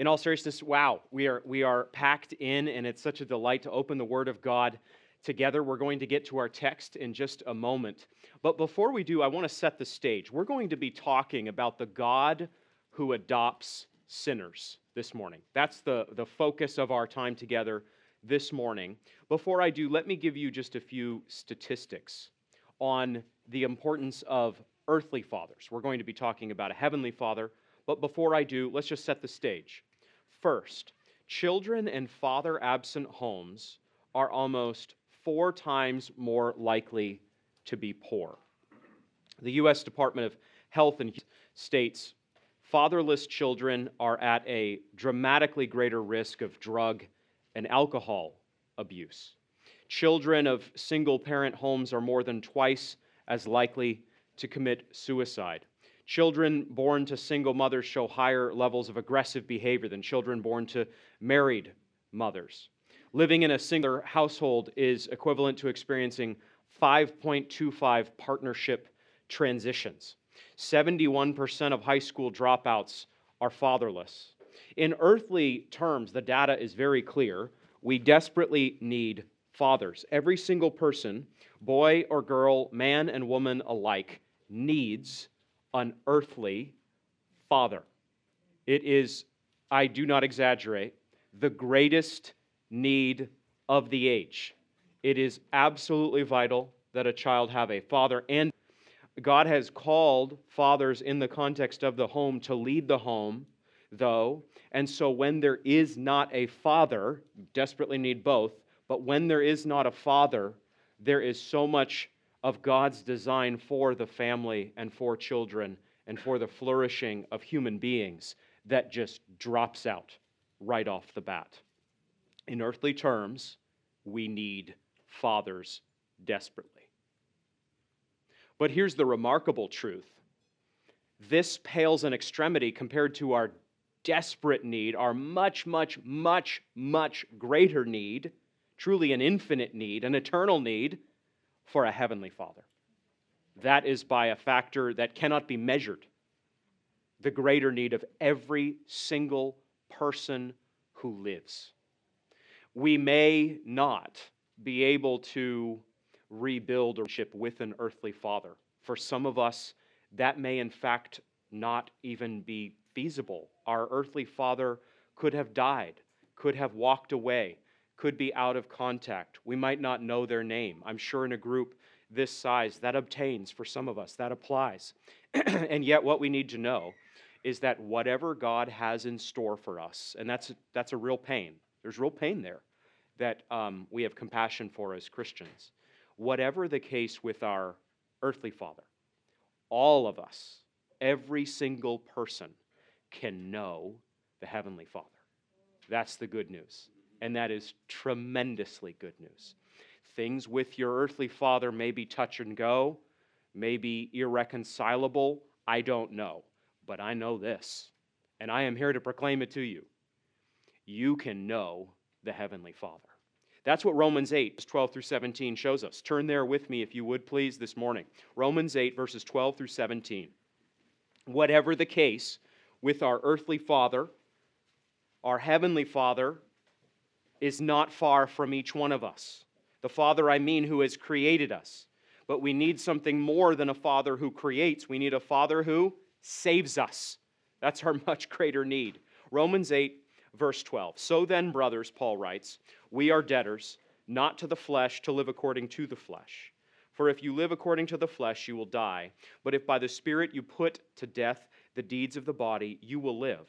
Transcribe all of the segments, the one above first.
in all seriousness, wow, we are, we are packed in, and it's such a delight to open the Word of God together. We're going to get to our text in just a moment. But before we do, I want to set the stage. We're going to be talking about the God who adopts sinners this morning. That's the, the focus of our time together this morning. Before I do, let me give you just a few statistics on the importance of earthly fathers. We're going to be talking about a heavenly father, but before I do, let's just set the stage. First, children in father absent homes are almost four times more likely to be poor. The U.S. Department of Health and states fatherless children are at a dramatically greater risk of drug and alcohol abuse. Children of single parent homes are more than twice as likely to commit suicide. Children born to single mothers show higher levels of aggressive behavior than children born to married mothers. Living in a single household is equivalent to experiencing 5.25 partnership transitions. 71% of high school dropouts are fatherless. In earthly terms, the data is very clear. We desperately need fathers. Every single person, boy or girl, man and woman alike, needs an earthly father. It is, I do not exaggerate, the greatest need of the age. It is absolutely vital that a child have a father, and God has called fathers in the context of the home to lead the home, though. And so when there is not a father, desperately need both, but when there is not a father, there is so much of God's design for the family and for children and for the flourishing of human beings that just drops out right off the bat. In earthly terms, we need fathers desperately. But here's the remarkable truth this pales in extremity compared to our desperate need, our much, much, much, much greater need, truly an infinite need, an eternal need for a heavenly Father. That is by a factor that cannot be measured. The greater need of every single person who lives. We may not be able to rebuild a relationship with an earthly father. For some of us, that may in fact not even be feasible. Our earthly father could have died, could have walked away, could be out of contact. We might not know their name. I'm sure in a group this size, that obtains for some of us, that applies. and yet, what we need to know is that whatever God has in store for us, and that's, that's a real pain, there's real pain there that um, we have compassion for as Christians. Whatever the case with our earthly father, all of us, every single person, can know the Heavenly Father. That's the good news and that is tremendously good news. Things with your earthly father may be touch and go, may be irreconcilable. I don't know. But I know this, and I am here to proclaim it to you. You can know the Heavenly Father. That's what Romans 8, 12 through 17 shows us. Turn there with me, if you would, please, this morning. Romans 8, verses 12 through 17. Whatever the case with our earthly father, our heavenly father is not far from each one of us. The Father, I mean, who has created us. But we need something more than a Father who creates. We need a Father who saves us. That's our much greater need. Romans 8, verse 12. So then, brothers, Paul writes, we are debtors, not to the flesh, to live according to the flesh. For if you live according to the flesh, you will die. But if by the Spirit you put to death the deeds of the body, you will live.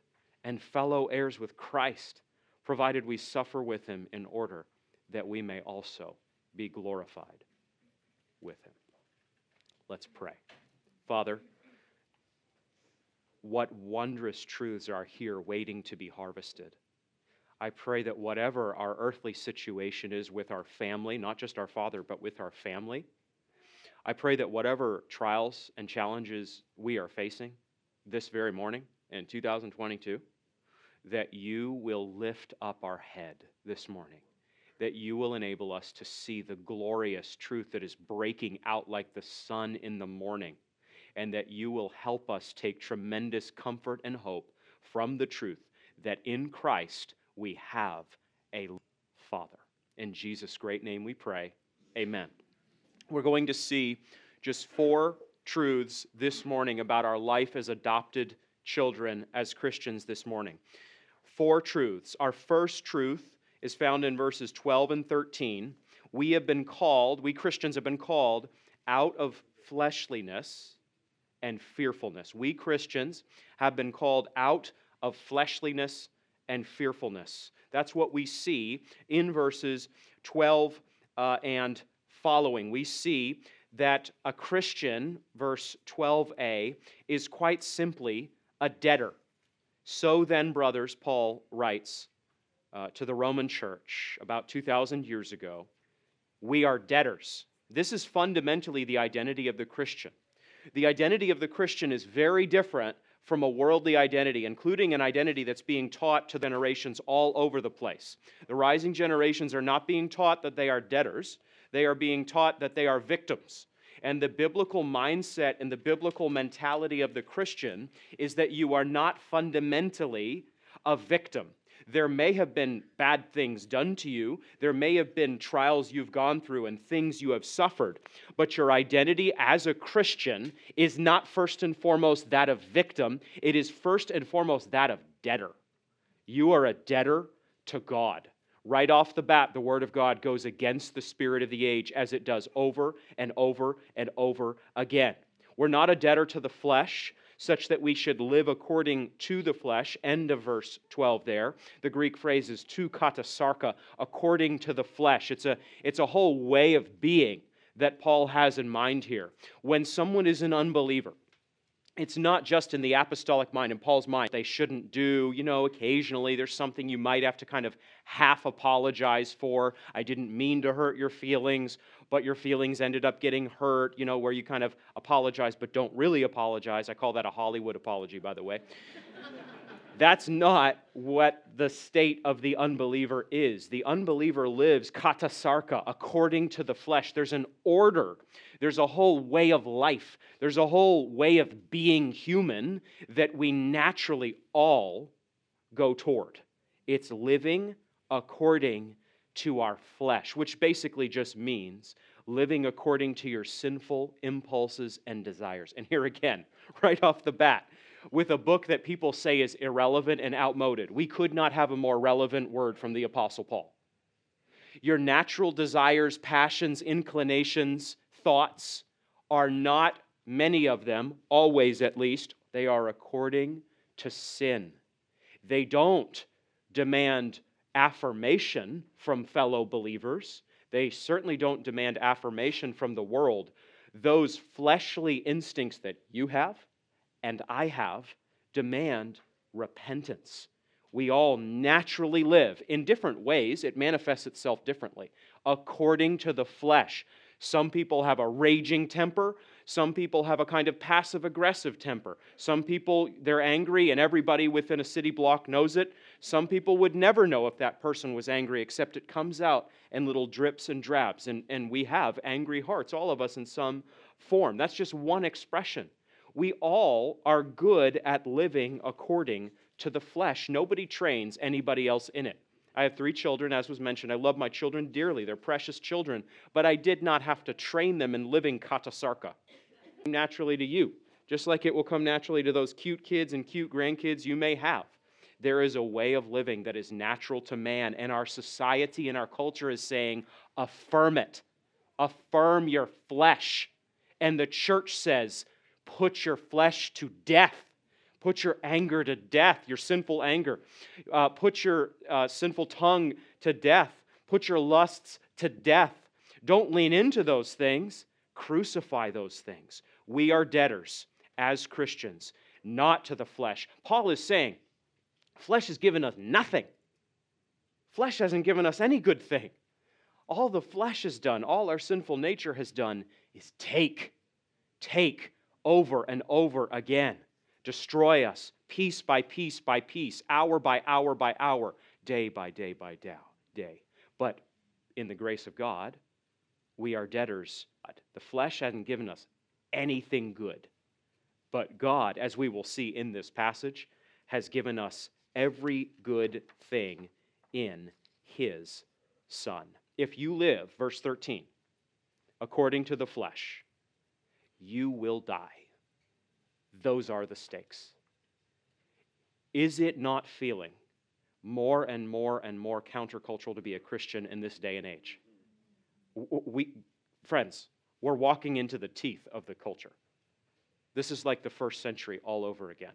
and fellow heirs with Christ, provided we suffer with him in order that we may also be glorified with him. Let's pray. Father, what wondrous truths are here waiting to be harvested. I pray that whatever our earthly situation is with our family, not just our father, but with our family, I pray that whatever trials and challenges we are facing this very morning in 2022, that you will lift up our head this morning, that you will enable us to see the glorious truth that is breaking out like the sun in the morning, and that you will help us take tremendous comfort and hope from the truth that in Christ we have a Father. In Jesus' great name we pray. Amen. We're going to see just four truths this morning about our life as adopted children as Christians this morning four truths. Our first truth is found in verses 12 and 13. We have been called, we Christians have been called out of fleshliness and fearfulness. We Christians have been called out of fleshliness and fearfulness. That's what we see in verses 12 uh, and following. We see that a Christian, verse 12a, is quite simply a debtor. So then, brothers, Paul writes uh, to the Roman church about 2,000 years ago, we are debtors. This is fundamentally the identity of the Christian. The identity of the Christian is very different from a worldly identity, including an identity that's being taught to generations all over the place. The rising generations are not being taught that they are debtors, they are being taught that they are victims. And the biblical mindset and the biblical mentality of the Christian is that you are not fundamentally a victim. There may have been bad things done to you. There may have been trials you've gone through and things you have suffered. But your identity as a Christian is not first and foremost that of victim, it is first and foremost that of debtor. You are a debtor to God. Right off the bat, the Word of God goes against the spirit of the age as it does over and over and over again. We're not a debtor to the flesh, such that we should live according to the flesh. End of verse 12 there. The Greek phrase is to katasarka, according to the flesh. It's a, it's a whole way of being that Paul has in mind here. When someone is an unbeliever, it's not just in the apostolic mind, in Paul's mind, they shouldn't do. You know, occasionally there's something you might have to kind of half apologize for. I didn't mean to hurt your feelings, but your feelings ended up getting hurt, you know, where you kind of apologize but don't really apologize. I call that a Hollywood apology, by the way. That's not what the state of the unbeliever is. The unbeliever lives katasarka, according to the flesh. There's an order, there's a whole way of life, there's a whole way of being human that we naturally all go toward. It's living according to our flesh, which basically just means living according to your sinful impulses and desires. And here again, right off the bat, with a book that people say is irrelevant and outmoded. We could not have a more relevant word from the Apostle Paul. Your natural desires, passions, inclinations, thoughts are not many of them, always at least, they are according to sin. They don't demand affirmation from fellow believers. They certainly don't demand affirmation from the world. Those fleshly instincts that you have, and I have demand repentance. We all naturally live in different ways, it manifests itself differently, according to the flesh. Some people have a raging temper. Some people have a kind of passive aggressive temper. Some people, they're angry and everybody within a city block knows it. Some people would never know if that person was angry, except it comes out in little drips and drabs. And, and we have angry hearts, all of us in some form. That's just one expression we all are good at living according to the flesh. Nobody trains anybody else in it. I have three children, as was mentioned. I love my children dearly. They're precious children, but I did not have to train them in living katasarka. Naturally to you, just like it will come naturally to those cute kids and cute grandkids you may have. There is a way of living that is natural to man, and our society and our culture is saying, affirm it, affirm your flesh. And the church says, put your flesh to death. Put your anger to death, your sinful anger. Uh, put your uh, sinful tongue to death. Put your lusts to death. Don't lean into those things. Crucify those things. We are debtors as Christians, not to the flesh. Paul is saying, flesh has given us nothing. Flesh hasn't given us any good thing. All the flesh has done, all our sinful nature has done, is take, take over and over again. Destroy us piece by piece by piece, hour by hour by hour, day by day by day. But in the grace of God, we are debtors. The flesh hasn't given us anything good. But God, as we will see in this passage, has given us every good thing in His Son. If you live, verse 13, according to the flesh, you will die. Those are the stakes. Is it not feeling more and more and more countercultural to be a Christian in this day and age? We, friends, we're walking into the teeth of the culture. This is like the first century all over again.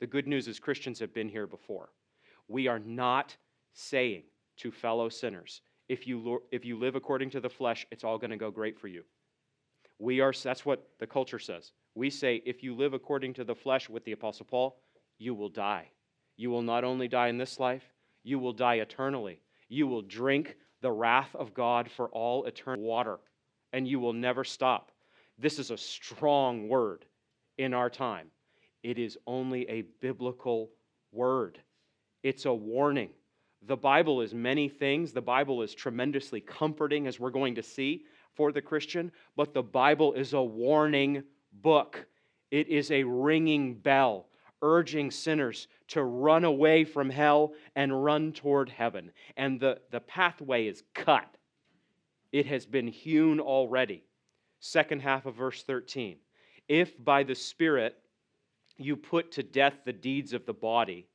The good news is Christians have been here before. We are not saying to fellow sinners, if you, if you live according to the flesh, it's all going to go great for you. We are, that's what the culture says. We say, if you live according to the flesh with the Apostle Paul, you will die. You will not only die in this life, you will die eternally. You will drink the wrath of God for all eternal water, and you will never stop. This is a strong word in our time. It is only a biblical word, it's a warning. The Bible is many things. The Bible is tremendously comforting, as we're going to see, for the Christian, but the Bible is a warning book. It is a ringing bell urging sinners to run away from hell and run toward heaven. And the, the pathway is cut, it has been hewn already. Second half of verse 13. If by the Spirit you put to death the deeds of the body,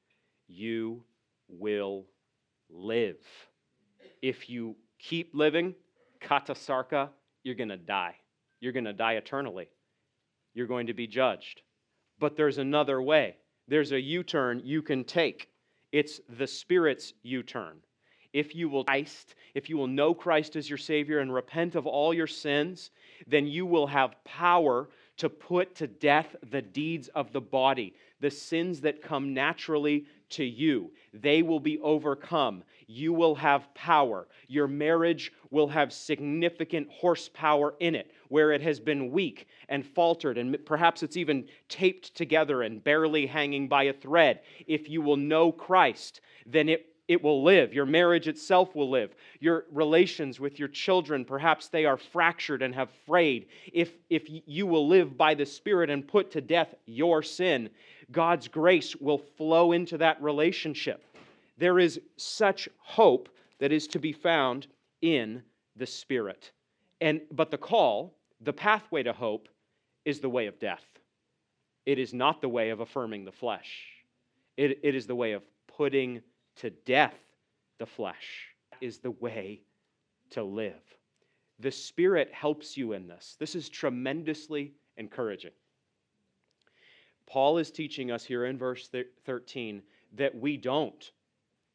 you will live. If you keep living, katasarka, you're going to die. You're going to die eternally. You're going to be judged. But there's another way. There's a U turn you can take. It's the Spirit's U turn. If you will Christ, if you will know Christ as your Savior and repent of all your sins, then you will have power to put to death the deeds of the body, the sins that come naturally to you. They will be overcome. You will have power. Your marriage will have significant horsepower in it, where it has been weak and faltered, and perhaps it's even taped together and barely hanging by a thread. If you will know Christ, then it it will live. Your marriage itself will live. Your relations with your children, perhaps they are fractured and have frayed. If, if you will live by the Spirit and put to death your sin, God's grace will flow into that relationship. There is such hope that is to be found in the Spirit. And, but the call, the pathway to hope, is the way of death. It is not the way of affirming the flesh, it, it is the way of putting to death the flesh is the way to live. The Spirit helps you in this. This is tremendously encouraging. Paul is teaching us here in verse 13 that we don't,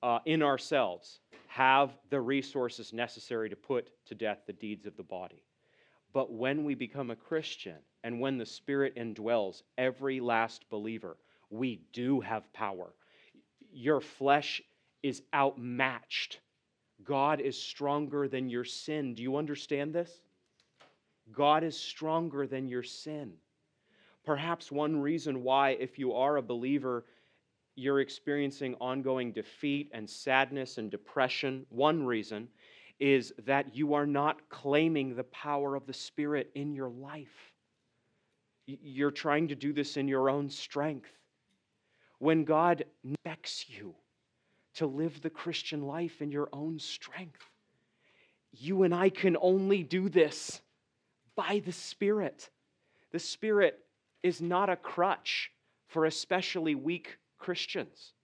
uh, in ourselves, have the resources necessary to put to death the deeds of the body. But when we become a Christian and when the Spirit indwells every last believer, we do have power. Your flesh is outmatched. God is stronger than your sin. Do you understand this? God is stronger than your sin. Perhaps one reason why, if you are a believer, you're experiencing ongoing defeat and sadness and depression, one reason is that you are not claiming the power of the Spirit in your life. You're trying to do this in your own strength. When God necks you, to live the Christian life in your own strength. You and I can only do this by the Spirit. The Spirit is not a crutch for especially weak Christians.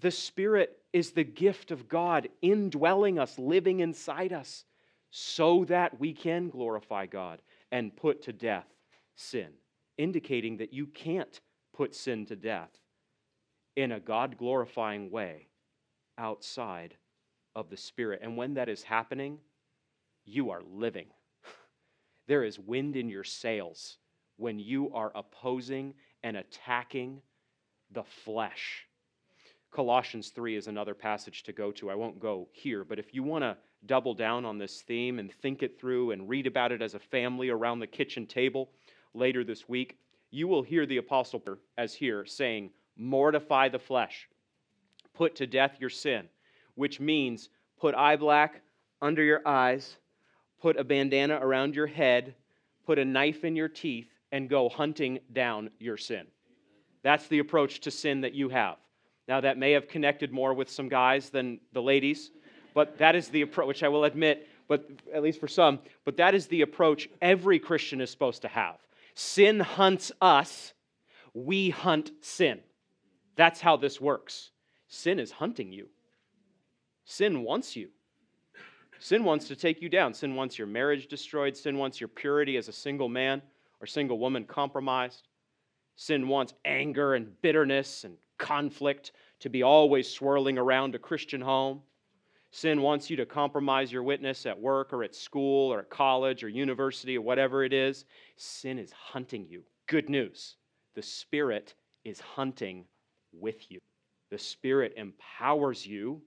The Spirit is the gift of God indwelling us, living inside us, so that we can glorify God and put to death sin, indicating that you can't put sin to death in a God glorifying way outside of the Spirit. And when that is happening, you are living. There is wind in your sails when you are opposing and attacking the flesh. Colossians 3 is another passage to go to. I won't go here, but if you want to double down on this theme and think it through and read about it as a family around the kitchen table later this week, you will hear the apostle as here saying, Mortify the flesh, put to death your sin, which means put eye black under your eyes, put a bandana around your head, put a knife in your teeth, and go hunting down your sin. That's the approach to sin that you have. Now, that may have connected more with some guys than the ladies, but that is the approach, which I will admit, but at least for some, but that is the approach every Christian is supposed to have. Sin hunts us, we hunt sin. That's how this works. Sin is hunting you, sin wants you. Sin wants to take you down. Sin wants your marriage destroyed. Sin wants your purity as a single man or single woman compromised. Sin wants anger and bitterness and conflict to be always swirling around a Christian home. Sin wants you to compromise your witness at work or at school or at college or university or whatever it is. Sin is hunting you. Good news the Spirit is hunting with you. The Spirit empowers you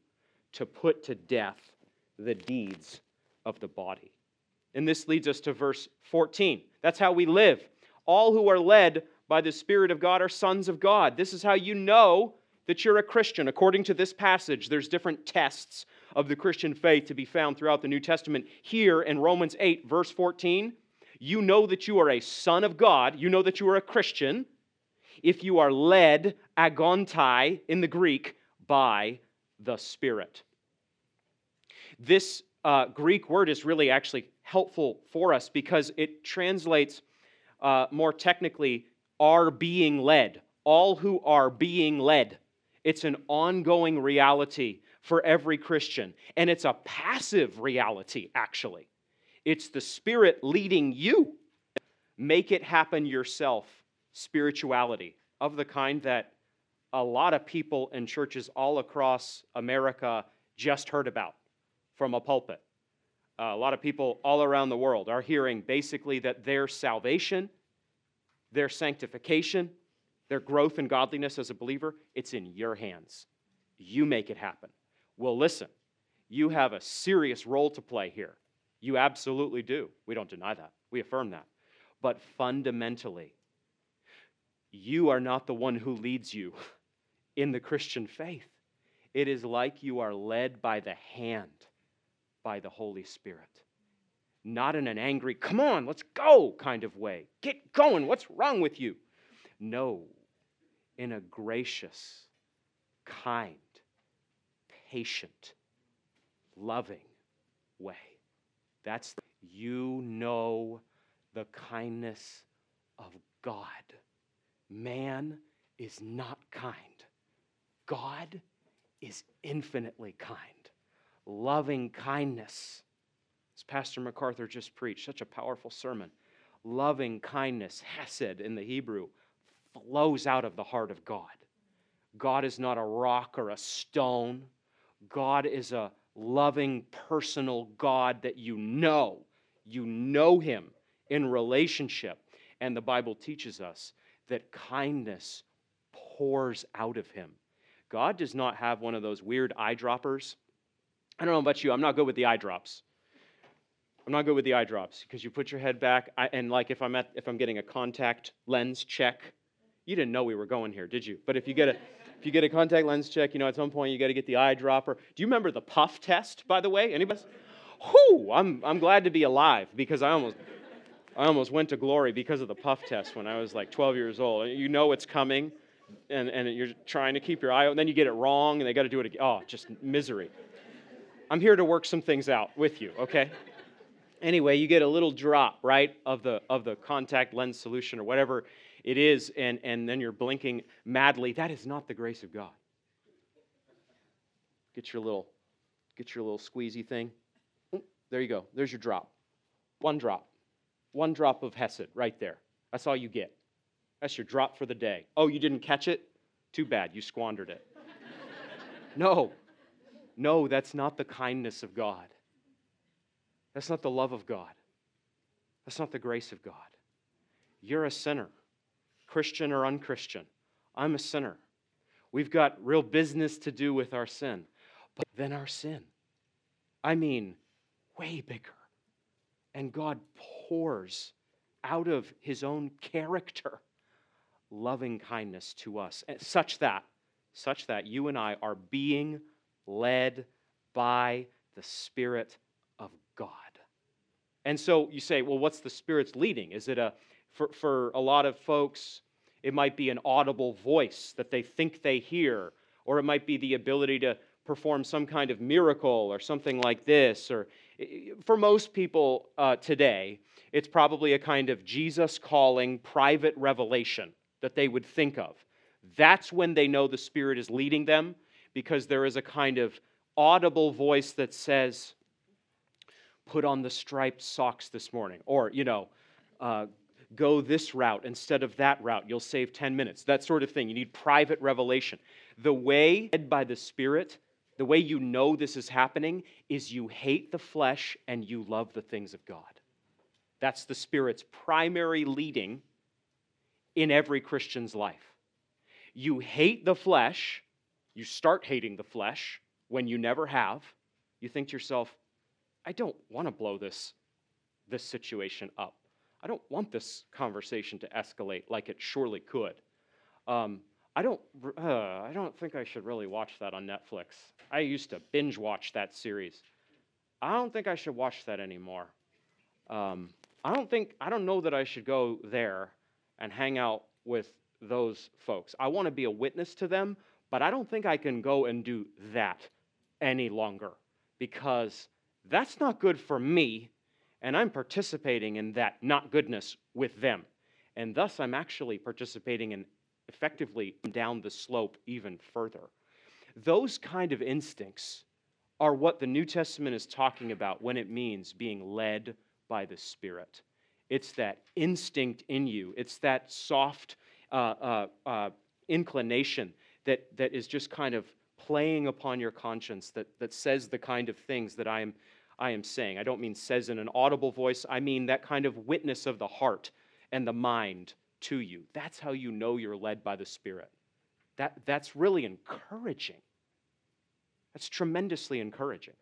to put to death the deeds of the body. And this leads us to verse 14. That's how we live. All who are led by the Spirit of God are sons of God. This is how you know that you're a Christian. According to this passage, there's different tests of the Christian faith to be found throughout the New Testament. Here in Romans 8, verse 14, you know that you are a son of God, you know that you are a Christian, if you are led, agontai in the Greek, by the Spirit. This uh, Greek word is really actually helpful for us because it translates uh, more technically, are being led. All who are being led. It's an ongoing reality for every Christian. And it's a passive reality, actually. It's the Spirit leading you. Make it happen yourself spirituality of the kind that a lot of people in churches all across America just heard about from a pulpit. Uh, a lot of people all around the world are hearing basically that their salvation, their sanctification, their growth in godliness as a believer, it's in your hands. You make it happen. Well, listen, you have a serious role to play here. You absolutely do. We don't deny that, we affirm that. But fundamentally, you are not the one who leads you in the Christian faith. It is like you are led by the hand by the Holy Spirit. Not in an angry, come on, let's go kind of way. Get going, what's wrong with you? No, in a gracious, kind, patient, loving way. That's you know the kindness of God. Man is not kind. God is infinitely kind. Loving kindness. As Pastor MacArthur just preached, such a powerful sermon. Loving kindness, hesed in the Hebrew, flows out of the heart of God. God is not a rock or a stone. God is a loving, personal God that you know. You know Him in relationship. And the Bible teaches us that kindness pours out of Him. God does not have one of those weird eyedroppers. I don't know about you, I'm not good with the eye drops. I'm not good with the eye drops because you put your head back, I, and like if I'm at, if I'm getting a contact lens check, you didn't know we were going here, did you? But if you get a if you get a contact lens check, you know, at some point you got to get the eyedropper. Do you remember the puff test, by the way? Anybody? Whew, I'm, I'm glad to be alive because I almost, I almost went to glory because of the puff test when I was like 12 years old. You know it's coming, and, and you're trying to keep your eye And then you get it wrong, and they got to do it again. Oh, just misery. I'm here to work some things out with you, okay? Anyway, you get a little drop, right, of the, of the contact lens solution or whatever it is, and, and then you're blinking madly. That is not the grace of God. Get your little, get your little squeezy thing. There you go. There's your drop. One drop. One drop of Hesed right there. That's all you get. That's your drop for the day. Oh, you didn't catch it? Too bad. You squandered it. no. No, that's not the kindness of God. That's not the love of God. That's not the grace of God. You're a sinner. Christian or unchristian. I'm a sinner. We've got real business to do with our sin. But then our sin. I mean, way bigger. And God pours out of his own character loving kindness to us, such that, such that you and I are being led by the Spirit of God. And so you say, well, what's the Spirit's leading? Is it a, for, for a lot of folks, it might be an audible voice that they think they hear, or it might be the ability to perform some kind of miracle or something like this. Or for most people uh, today, it's probably a kind of Jesus calling private revelation that they would think of. That's when they know the Spirit is leading them because there is a kind of audible voice that says, Put on the striped socks this morning. Or, you know, uh, go this route instead of that route. You'll save 10 minutes. That sort of thing. You need private revelation. The way led by the Spirit, the way you know this is happening, is you hate the flesh and you love the things of God. That's the Spirit's primary leading in every Christian's life. You hate the flesh, you start hating the flesh when you never have. You think to yourself, I don't want to blow this, this situation up. I don't want this conversation to escalate like it surely could. Um, I don't, uh, I don't think I should really watch that on Netflix. I used to binge watch that series. I don't think I should watch that anymore. Um, I don't think, I don't know that I should go there and hang out with those folks. I want to be a witness to them, but I don't think I can go and do that any longer because that's not good for me, and I'm participating in that not goodness with them. And thus, I'm actually participating in effectively down the slope even further. Those kind of instincts are what the New Testament is talking about when it means being led by the Spirit. It's that instinct in you, it's that soft uh, uh, uh, inclination that, that is just kind of playing upon your conscience that, that says the kind of things that I am, I am saying. I don't mean says in an audible voice, I mean that kind of witness of the heart and the mind to you. That's how you know you're led by the Spirit. That, that's really encouraging. That's tremendously encouraging.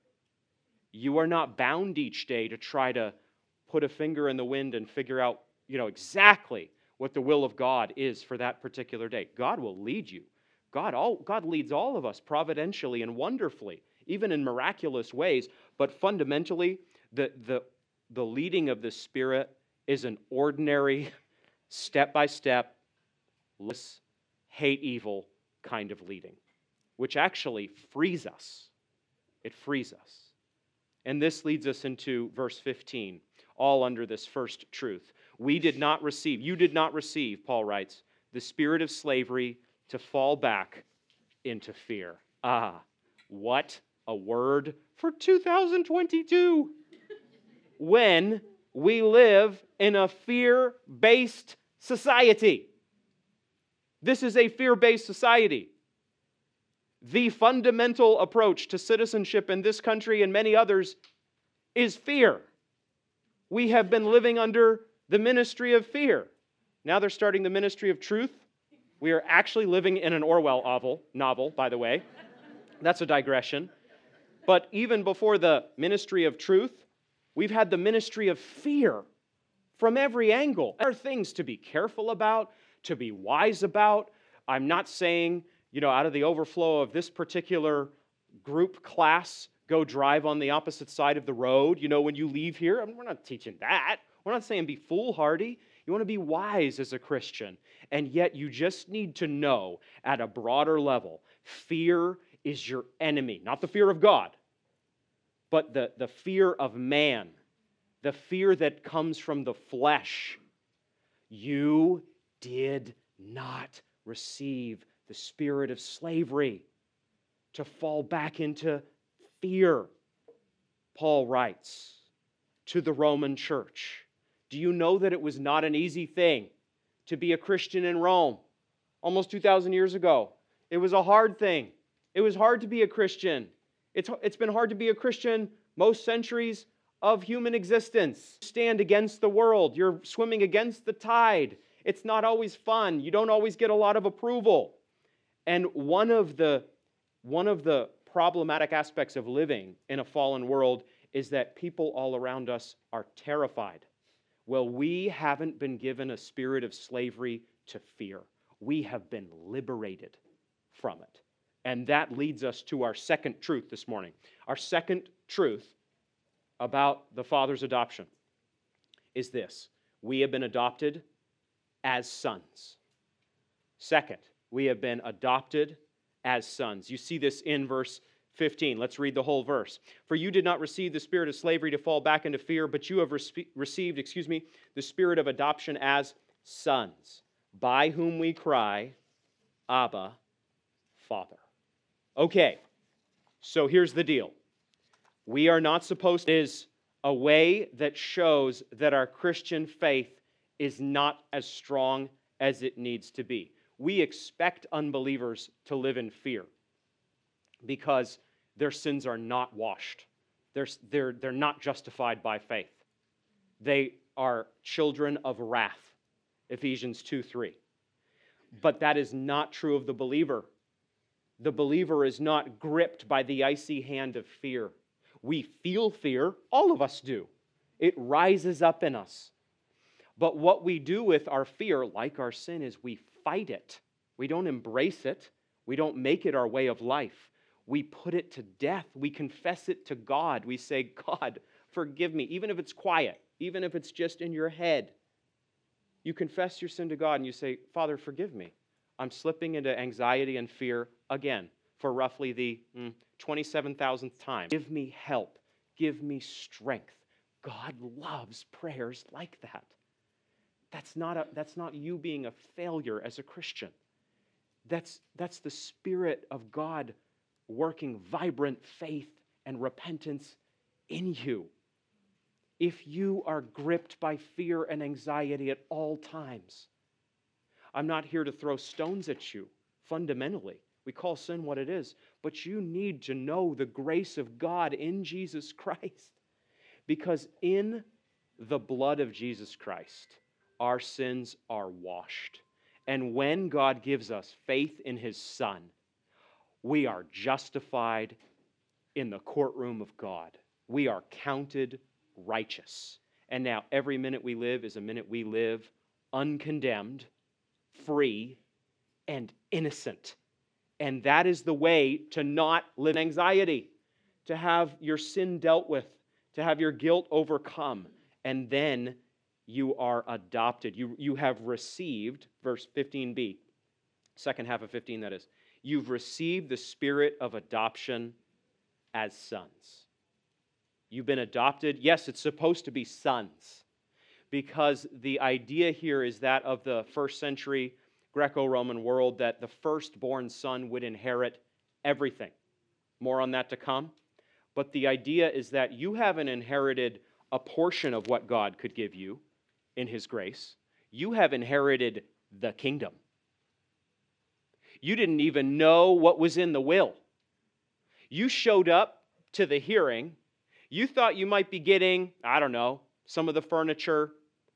You are not bound each day to try to put a finger in the wind and figure out, you know, exactly what the will of God is for that particular day. God will lead you. God, all, God leads all of us providentially and wonderfully, even in miraculous ways. But fundamentally, the, the, the leading of the Spirit is an ordinary, step by step, hate evil kind of leading, which actually frees us. It frees us. And this leads us into verse 15 all under this first truth. We did not receive, you did not receive, Paul writes, the spirit of slavery to fall back into fear. Ah, what a word for 2022 when we live in a fear based society. This is a fear based society. The fundamental approach to citizenship in this country and many others is fear we have been living under the ministry of fear. Now they're starting the ministry of truth. We are actually living in an Orwell novel, novel by the way. That's a digression. But even before the ministry of truth, we've had the ministry of fear from every angle. There are things to be careful about, to be wise about. I'm not saying, you know, out of the overflow of this particular group class, go drive on the opposite side of the road, you know, when you leave here. I mean, we're not teaching that. We're not saying be foolhardy. You want to be wise as a Christian. And yet, you just need to know at a broader level fear is your enemy, not the fear of God, but the, the fear of man, the fear that comes from the flesh. You did not receive the spirit of slavery to fall back into fear, Paul writes to the Roman church. Do you know that it was not an easy thing to be a Christian in Rome almost 2,000 years ago? It was a hard thing. It was hard to be a Christian. It's, it's been hard to be a Christian most centuries of human existence. Stand against the world. You're swimming against the tide. It's not always fun. You don't always get a lot of approval. And one of the one of the problematic aspects of living in a fallen world is that people all around us are terrified. Well, we haven't been given a spirit of slavery to fear. We have been liberated from it. And that leads us to our second truth this morning. Our second truth about the Father's adoption is this we have been adopted as sons. Second, we have been adopted as sons. You see this in verse 15. Let's read the whole verse. For you did not receive the spirit of slavery to fall back into fear, but you have respe- received, excuse me, the spirit of adoption as sons, by whom we cry, Abba, Father. Okay, so here's the deal. We are not supposed to, is a way that shows that our Christian faith is not as strong as it needs to be. We expect unbelievers to live in fear because their sins are not washed. They're, they're, they're not justified by faith. They are children of wrath. Ephesians 2 3. But that is not true of the believer. The believer is not gripped by the icy hand of fear. We feel fear, all of us do. It rises up in us. But what we do with our fear, like our sin, is we fight it. We don't embrace it. We don't make it our way of life we put it to death. We confess it to God. We say, God, forgive me, even if it's quiet, even if it's just in your head. You confess your sin to God and you say, Father, forgive me. I'm slipping into anxiety and fear again for roughly the mm, 27,000th time. Give me help. Give me strength. God loves prayers like that. That's not, a, that's not you being a failure as a Christian. That's, that's the Spirit of God working vibrant faith and repentance in you. If you are gripped by fear and anxiety at all times, I'm not here to throw stones at you fundamentally. We call sin what it is, but you need to know the grace of God in Jesus Christ. Because in the blood of Jesus Christ, our sins are washed. And when God gives us faith in his Son, we are justified in the courtroom of God. We are counted righteous. And now every minute we live is a minute we live uncondemned, free, and innocent. And that is the way to not live in anxiety, to have your sin dealt with, to have your guilt overcome. And then you are adopted. You, you have received, verse 15b, second half of 15, that is you've received the spirit of adoption as sons. You've been adopted. Yes, it's supposed to be sons because the idea here is that of the first century Greco Roman world that the firstborn son would inherit everything. More on that to come. But the idea is that you haven't inherited a portion of what God could give you in His grace, you have inherited the kingdom. You didn't even know what was in the will. You showed up to the hearing. You thought you might be getting, I don't know, some of the furniture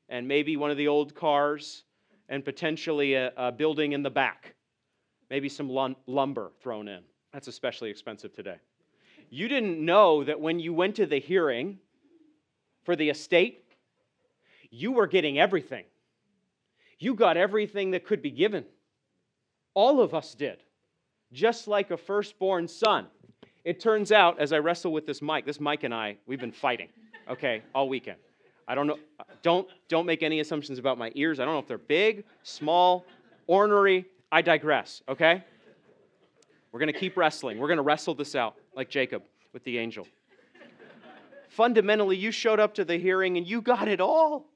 and maybe one of the old cars and potentially a, a building in the back. Maybe some lumber thrown in. That's especially expensive today. You didn't know that when you went to the hearing for the estate, you were getting everything. You got everything that could be given. All of us did, just like a firstborn son. It turns out, as I wrestle with this mic, this mic and I, we've been fighting, okay, all weekend. I don't know, don't, don't make any assumptions about my ears. I don't know if they're big, small, ornery. I digress, okay? We're to keep wrestling. We're to wrestle this out like Jacob with the angel. Fundamentally, you showed up to the hearing and you got it all.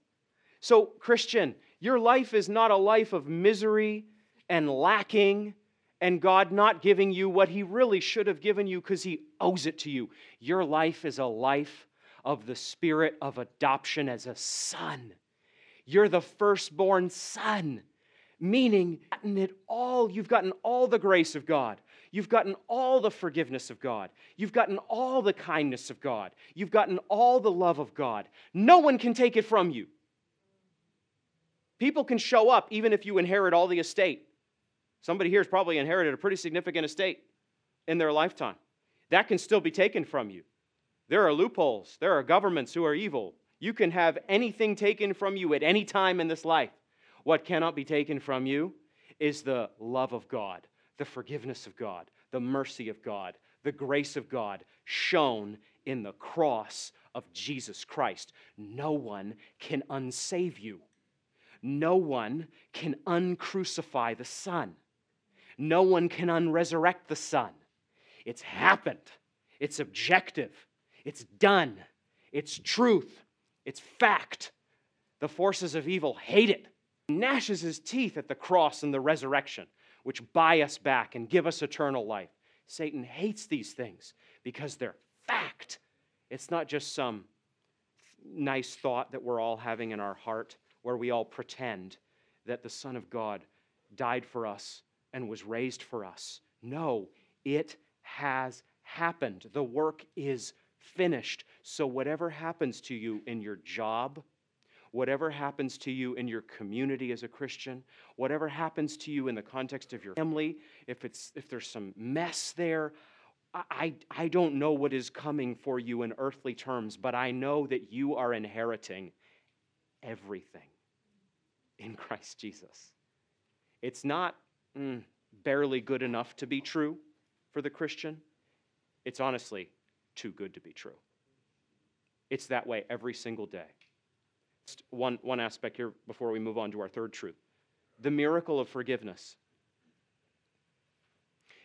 So, Christian, your life is not a life of misery and lacking and God not giving you what He really should have given you because He owes it to you. Your life is a life of the spirit of adoption as a son. You're the firstborn son, meaning it all. You've gotten all the grace of God. You've gotten all the forgiveness of God. You've gotten all the kindness of God. You've gotten all the love of God. No one can take it from you. People can show up even if you inherit all the estate. Somebody here has probably inherited a pretty significant estate in their lifetime. That can still be taken from you. There are loopholes, there are governments who are evil. You can have anything taken from you at any time in this life. What cannot be taken from you is the love of God, the forgiveness of God, the mercy of God, the grace of God shown in the cross of Jesus Christ. No one can unsave you. No one can uncrucify the Son. No one can unresurrect the Son. It's happened. It's objective. It's done. It's truth. It's fact. The forces of evil hate it. He gnashes his teeth at the cross and the resurrection, which buy us back and give us eternal life. Satan hates these things because they're fact. It's not just some nice thought that we're all having in our heart where we all pretend that the Son of God died for us and was raised for us. No, it has happened. The work is finished. So, whatever happens to you in your job, whatever happens to you in your community as a Christian, whatever happens to you in the context of your family, if, it's, if there's some mess there, I, I don't know what is coming for you in earthly terms, but I know that you are inheriting everything in Christ Jesus. It's not mm, barely good enough to be true for the Christian, it's honestly too good to be true. It's that way every single day. One, one aspect here before we move on to our third truth the miracle of forgiveness.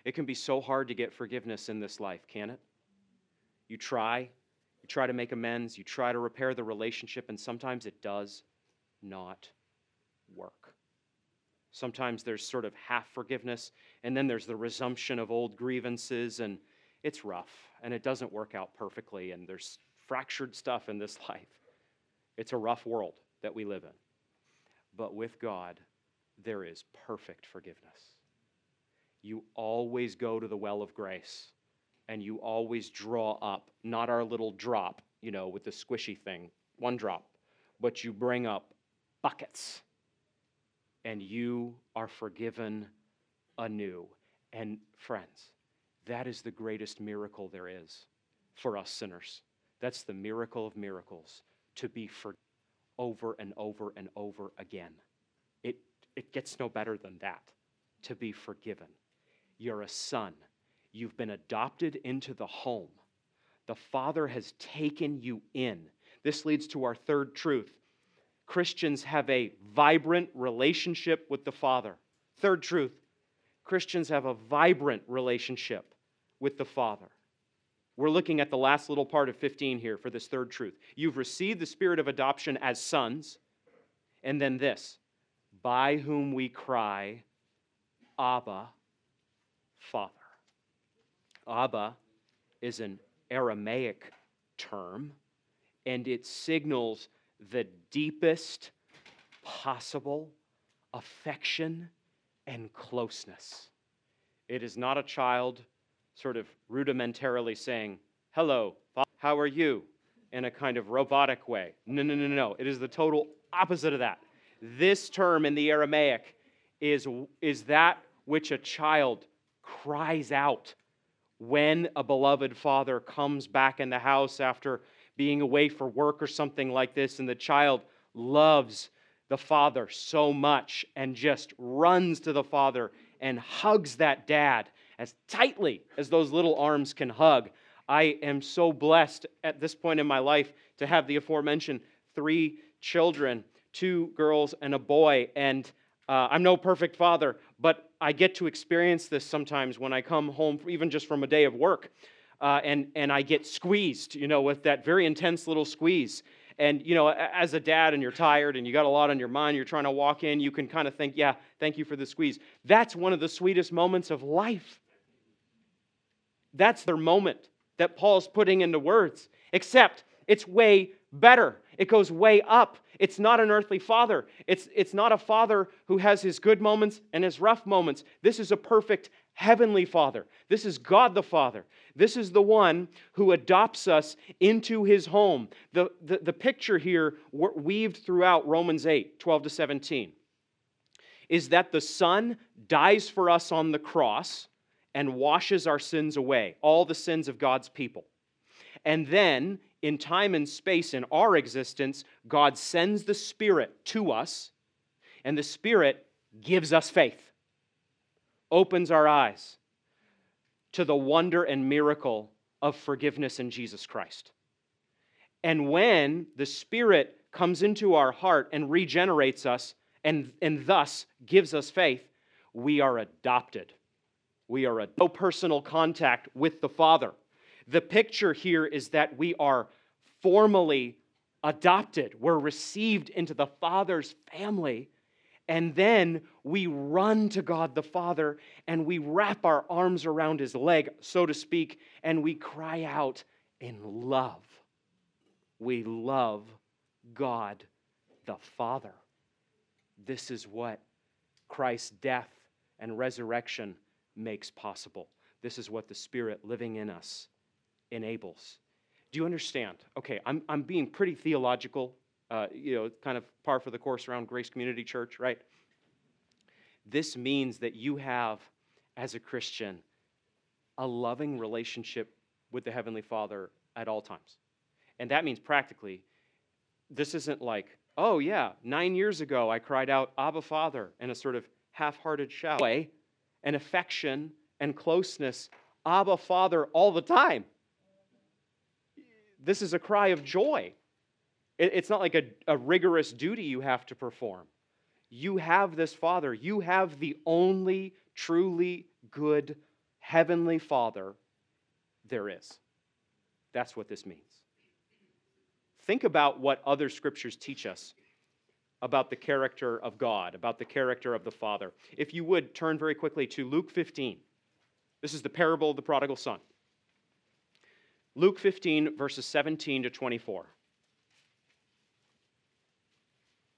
It can be so hard to get forgiveness in this life, can it? You try, you try to make amends, you try to repair the relationship, and sometimes it does not work. Sometimes there's sort of half forgiveness, and then there's the resumption of old grievances, and it's rough, and it doesn't work out perfectly, and there's fractured stuff in this life. It's a rough world that we live in. But with God, there is perfect forgiveness. You always go to the well of grace, and you always draw up, not our little drop, you know, with the squishy thing, one drop, but you bring up buckets and you are forgiven anew. And friends, that is the greatest miracle there is for us sinners. That's the miracle of miracles to be forgiven over and over and over again. It, it gets no better than that to be forgiven. You're a son, you've been adopted into the home. The Father has taken you in. This leads to our third truth Christians have a vibrant relationship with the Father. Third truth Christians have a vibrant relationship with the Father. We're looking at the last little part of 15 here for this third truth. You've received the spirit of adoption as sons, and then this by whom we cry, Abba, Father. Abba is an Aramaic term, and it signals the deepest possible affection and closeness. It is not a child sort of rudimentarily saying, Hello, how are you? in a kind of robotic way. No, no, no, no. It is the total opposite of that. This term in the Aramaic is, is that which a child cries out when a beloved father comes back in the house after being away for work or something like this, and the child loves the father so much and just runs to the father and hugs that dad as tightly as those little arms can hug. I am so blessed at this point in my life to have the aforementioned three children two girls and a boy. And uh, I'm no perfect father, but I get to experience this sometimes when I come home, even just from a day of work uh, and, and I get squeezed, you know, with that very intense little squeeze. And, you know, as a dad and you're tired and you got a lot on your mind, you're trying to walk in, you can kind of think, yeah, thank you for the squeeze. That's one of the sweetest moments of life. That's their moment that Paul's putting into words, except it's way better. It goes way up. It's not an earthly father. It's, it's not a father who has his good moments and his rough moments. This is a perfect heavenly father. This is God the Father. This is the one who adopts us into his home. The, the, the picture here weaved throughout Romans 8 12 to 17 is that the Son dies for us on the cross and washes our sins away, all the sins of God's people. And then, in time and space in our existence, God sends the Spirit to us, and the Spirit gives us faith, opens our eyes to the wonder and miracle of forgiveness in Jesus Christ. And when the Spirit comes into our heart and regenerates us and, and thus gives us faith, we are adopted. We are a no personal contact with the Father. The picture here is that we are formally adopted. We're received into the Father's family. And then we run to God the Father and we wrap our arms around his leg, so to speak, and we cry out in love. We love God the Father. This is what Christ's death and resurrection makes possible. This is what the Spirit living in us enables. Do you understand? Okay, I'm, I'm being pretty theological, uh, you know, kind of par for the course around Grace Community Church, right? This means that you have, as a Christian, a loving relationship with the Heavenly Father at all times. And that means practically, this isn't like, oh, yeah, nine years ago I cried out, Abba, Father, in a sort of half hearted shout. And affection and closeness, Abba, Father, all the time. This is a cry of joy. It's not like a, a rigorous duty you have to perform. You have this Father. You have the only truly good heavenly Father there is. That's what this means. Think about what other scriptures teach us about the character of God, about the character of the Father. If you would turn very quickly to Luke 15. This is the parable of the prodigal son. Luke 15, verses 17 to 24.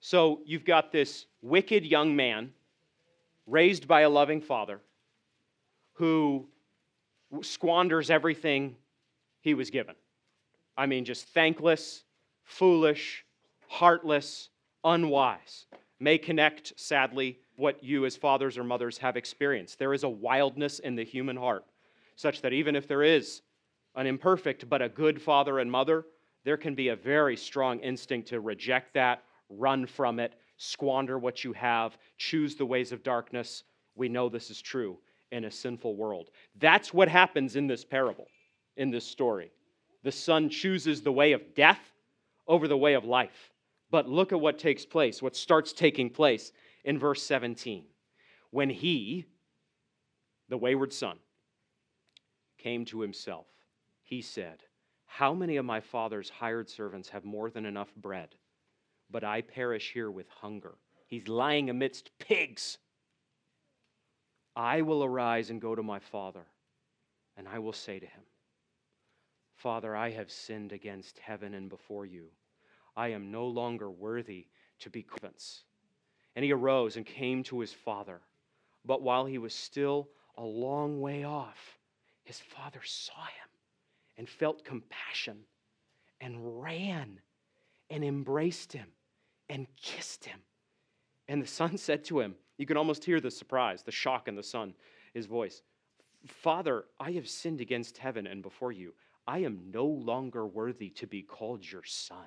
So you've got this wicked young man raised by a loving father who squanders everything he was given. I mean, just thankless, foolish, heartless, unwise. May connect, sadly, what you as fathers or mothers have experienced. There is a wildness in the human heart, such that even if there is an imperfect but a good father and mother, there can be a very strong instinct to reject that, run from it, squander what you have, choose the ways of darkness. We know this is true in a sinful world. That's what happens in this parable, in this story. The son chooses the way of death over the way of life. But look at what takes place, what starts taking place in verse 17. When he, the wayward son, came to himself, he said, How many of my father's hired servants have more than enough bread? But I perish here with hunger. He's lying amidst pigs. I will arise and go to my father, and I will say to him, Father, I have sinned against heaven and before you. I am no longer worthy to be servants. And he arose and came to his father. But while he was still a long way off, his father saw him and felt compassion and ran and embraced him and kissed him. And the son said to him, You can almost hear the surprise, the shock in the son, his voice Father, I have sinned against heaven and before you. I am no longer worthy to be called your son.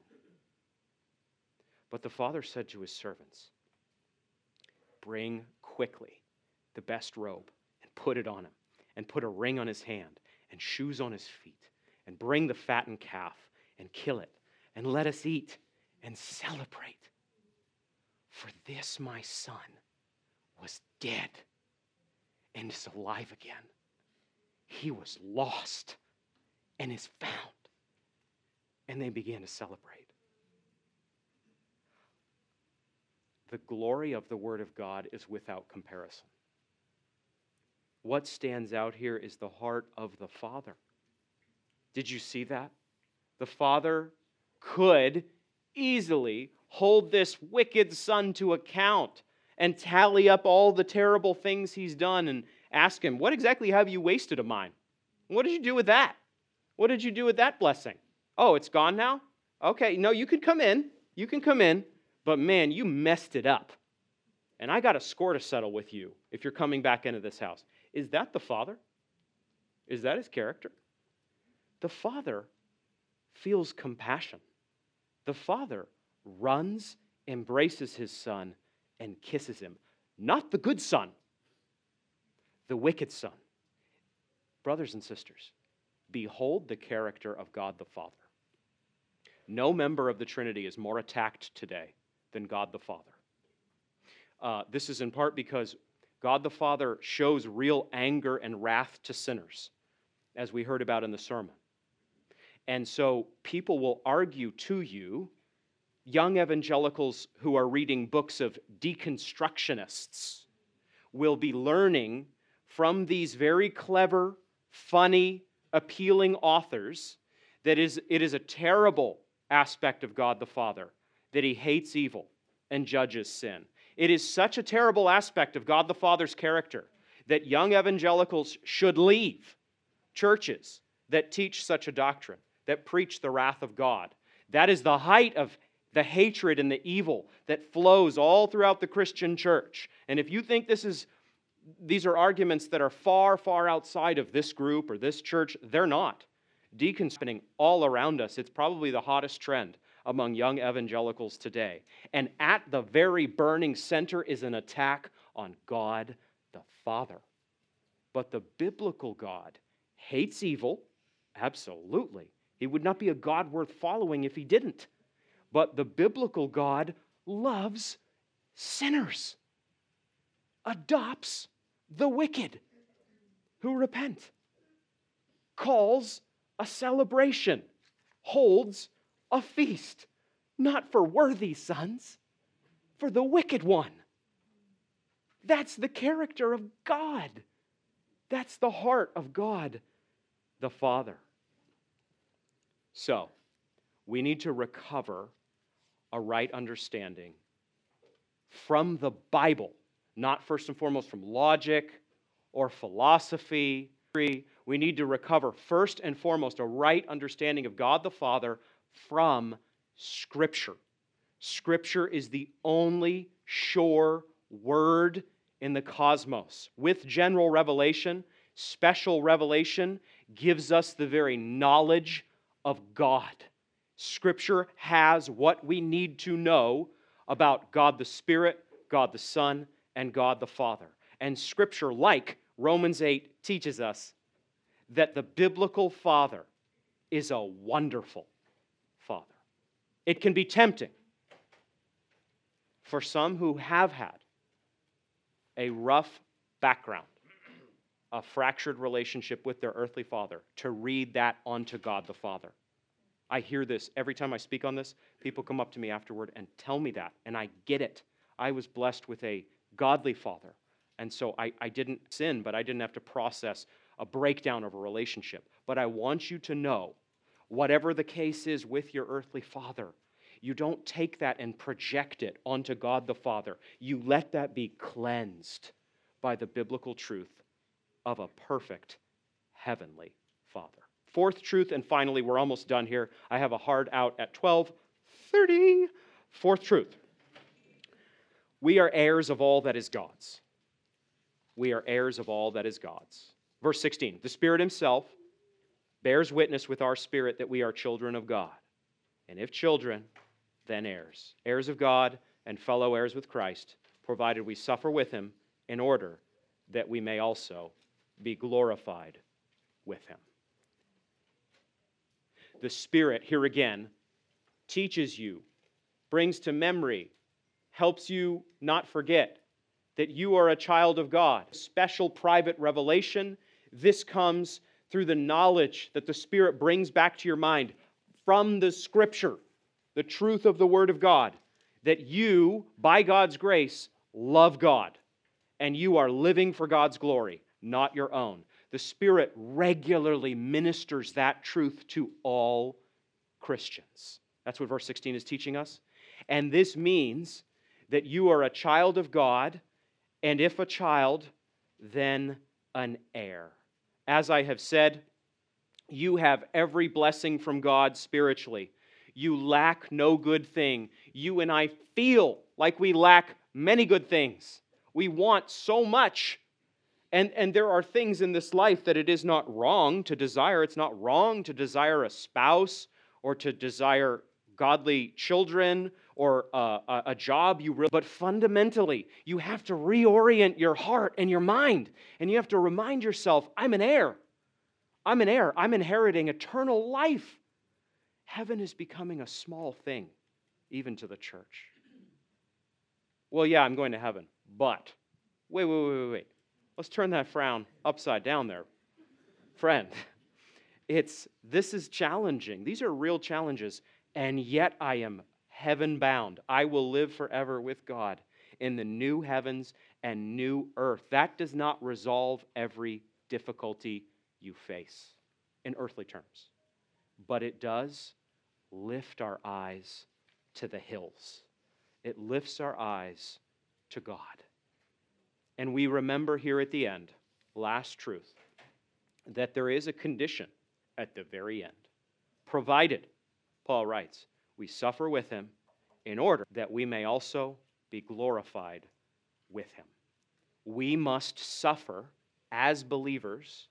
But the father said to his servants, Bring quickly the best robe and put it on him, and put a ring on his hand and shoes on his feet, and bring the fattened calf and kill it, and let us eat and celebrate. For this my son was dead and is alive again. He was lost and is found. And they began to celebrate. the glory of the Word of God is without comparison. What stands out here is the heart of the Father. Did you see that? The Father could easily hold this wicked son to account and tally up all the terrible things he's done and ask him, What exactly have you wasted of mine? What did you do with that? What did you do with that blessing? Oh, it's gone now? Okay, no, you can come in. You can come in. But man, you messed it up. and I got a score to settle with you if you're coming back into this house. Is that the Father? Is that his character? The Father feels compassion. The Father runs, embraces his Son, and kisses him. Not the good Son, the wicked Son. Brothers and sisters, behold the character of God the Father. No member of the Trinity is more attacked today than God the Father. Uh, this is in part because God the Father shows real anger and wrath to sinners, as we heard about in the sermon. And so people will argue to you, young evangelicals who are reading books of deconstructionists will be learning from these very clever, funny, appealing authors that is, it is a terrible aspect of God the Father that he hates evil and judges sin. It is such a terrible aspect of God the Father's character that young evangelicals should leave churches that teach such a doctrine, that preach the wrath of God. That is the height of the hatred and the evil that flows all throughout the Christian church. And if you think this is these are arguments that are far, far outside of this group or this church, they're not. Deconspinning all around us, it's probably the hottest trend among young evangelicals today. And at the very burning center is an attack on God the Father. But the biblical God hates evil, absolutely. He would not be a God worth following if he didn't. But the biblical God loves sinners, adopts the wicked who repent, calls a celebration, holds a feast, not for worthy sons, for the wicked one. That's the character of God. That's the heart of God the Father. So, we need to recover a right understanding from the Bible, not first and foremost from logic or philosophy. We need to recover first and foremost a right understanding of God the Father from Scripture. Scripture is the only sure word in the cosmos. With general revelation, special revelation gives us the very knowledge of God. Scripture has what we need to know about God the Spirit, God the Son, and God the Father. And Scripture, like Romans 8 teaches us, that the biblical Father is a wonderful Father. It can be tempting for some who have had a rough background, a fractured relationship with their earthly father, to read that onto God the Father. I hear this every time I speak on this. People come up to me afterward and tell me that, and I get it. I was blessed with a godly father, and so I, I didn't sin, but I didn't have to process a breakdown of a relationship. But I want you to know whatever the case is with your earthly father, you don't take that and project it onto God the Father. You let that be cleansed by the biblical truth of a perfect heavenly Father. Fourth truth, and finally, we're almost done here. I have a hard out at 12:30. Fourth truth. We are heirs of all that is God's. We are heirs of all that is God's. Verse 16. The Spirit Himself bears witness with our spirit that we are children of God. And if children, then heirs, heirs of God and fellow heirs with Christ, provided we suffer with him in order that we may also be glorified with him. The Spirit, here again, teaches you, brings to memory, helps you not forget that you are a child of God. Special private revelation. This comes through the knowledge that the Spirit brings back to your mind from the Scripture, the truth of the Word of God, that you, by God's grace, love God and you are living for God's glory, not your own. The Spirit regularly ministers that truth to all Christians. That's what verse 16 is teaching us. And this means that you are a child of God, and if a child, then an heir. As I have said, you have every blessing from God spiritually. You lack no good thing. You and I feel like we lack many good things. We want so much. And, and there are things in this life that it is not wrong to desire. It's not wrong to desire a spouse or to desire godly children or a, a, job you really, but fundamentally, you have to reorient your heart and your mind. And you have to remind yourself, I'm an heir. I'm an heir. I'm inheriting eternal life. Heaven is becoming a small thing, even to the church. Well, yeah, I'm going to heaven, but wait, wait, wait, wait, wait. Let's turn that frown upside down there. Friend, it's this is challenging. These are real challenges, and yet I am heaven bound. I will live forever with God in the new heavens and new earth. That does not resolve every difficulty you face in earthly terms, but it does lift our eyes to the hills. It lifts our eyes to God. And we remember here at the end, last truth, that there is a condition at the very end, provided, Paul writes, we suffer with him in order that we may also be glorified with him. We must suffer as believers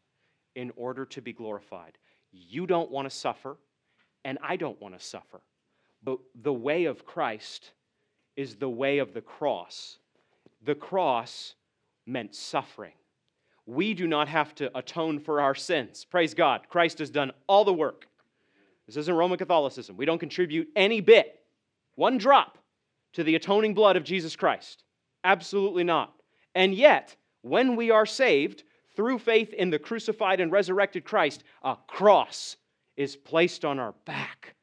in order to be glorified. You don't want to suffer, and I don't want to suffer. But the way of Christ is the way of the cross. The cross meant suffering. We do not have to atone for our sins. Praise God. Christ has done all the work. This isn't Roman Catholicism. We don't contribute any bit, one drop, to the atoning blood of Jesus Christ. Absolutely not. And yet, when we are saved through faith in the crucified and resurrected Christ, a cross is placed on our back,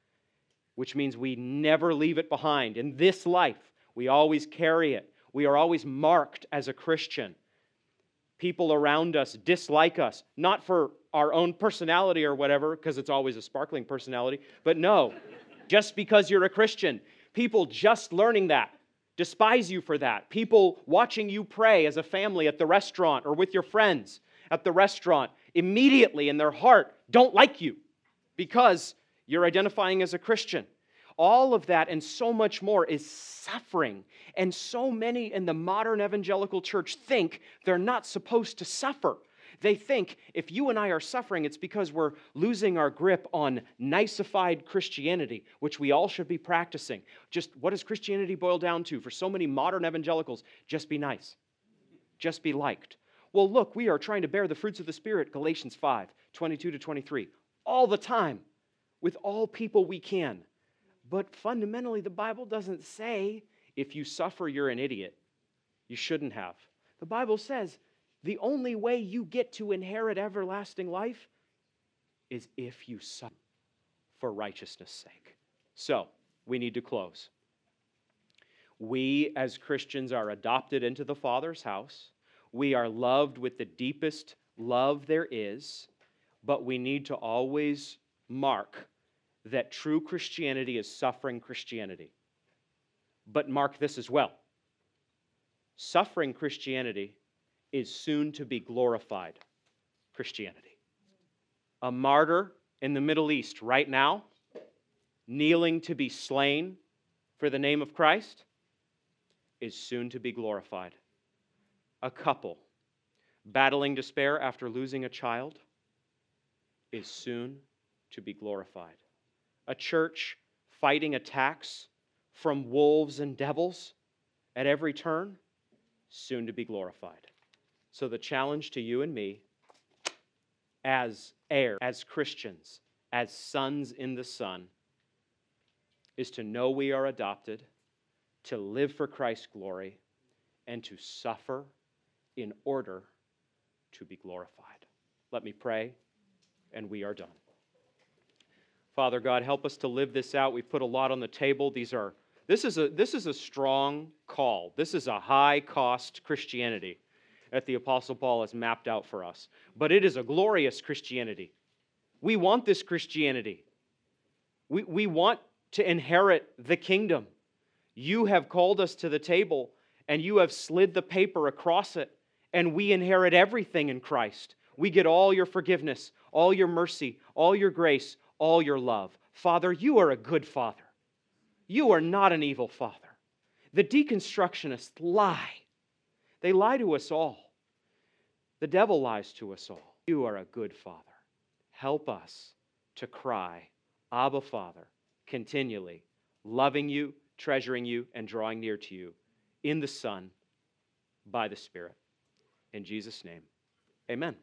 which means we never leave it behind. In this life, we always carry it. We are always marked as a Christian. People around us dislike us, not for our own personality or whatever, because it's always a sparkling personality. But no, just because you're a Christian, people just learning that despise you for that. People watching you pray as a family at the restaurant or with your friends at the restaurant immediately in their heart don't like you because you're identifying as a Christian. All of that and so much more is suffering. And so many in the modern evangelical church think they're not supposed to suffer. They think if you and I are suffering, it's because we're losing our grip on niceified Christianity, which we all should be practicing. Just what does Christianity boil down to for so many modern evangelicals? Just be nice, just be liked. Well, look, we are trying to bear the fruits of the Spirit, Galatians 5 22 to 23, all the time, with all people we can. But fundamentally, the Bible doesn't say if you suffer, you're an idiot. You shouldn't have. The Bible says the only way you get to inherit everlasting life is if you suffer for righteousness' sake. So, we need to close. We, as Christians, are adopted into the Father's house. We are loved with the deepest love there is, but we need to always mark that true Christianity is suffering Christianity. But mark this as well suffering Christianity is soon to be glorified Christianity. A martyr in the Middle East right now, kneeling to be slain for the name of Christ, is soon to be glorified. A couple battling despair after losing a child is soon to be glorified. A church fighting attacks from wolves and devils at every turn, soon to be glorified. So, the challenge to you and me as heirs, as Christians, as sons in the Son, is to know we are adopted, to live for Christ's glory, and to suffer in order to be glorified. Let me pray, and we are done. Father God, help us to live this out. We've put a lot on the table. These are this is a this is a strong call. This is a high cost Christianity that the Apostle Paul has mapped out for us. But it is a glorious Christianity. We want this Christianity. We, we want to inherit the kingdom. You have called us to the table and you have slid the paper across it, and we inherit everything in Christ. We get all your forgiveness, all your mercy, all your grace, all your love. Father, you are a good Father. You are not an evil Father. The deconstructionists lie. They lie to us all. The devil lies to us all. You are a good father. Help us to cry, Abba, Father, continually, loving you, treasuring you, and drawing near to you in the Son by the Spirit. In Jesus' name, amen.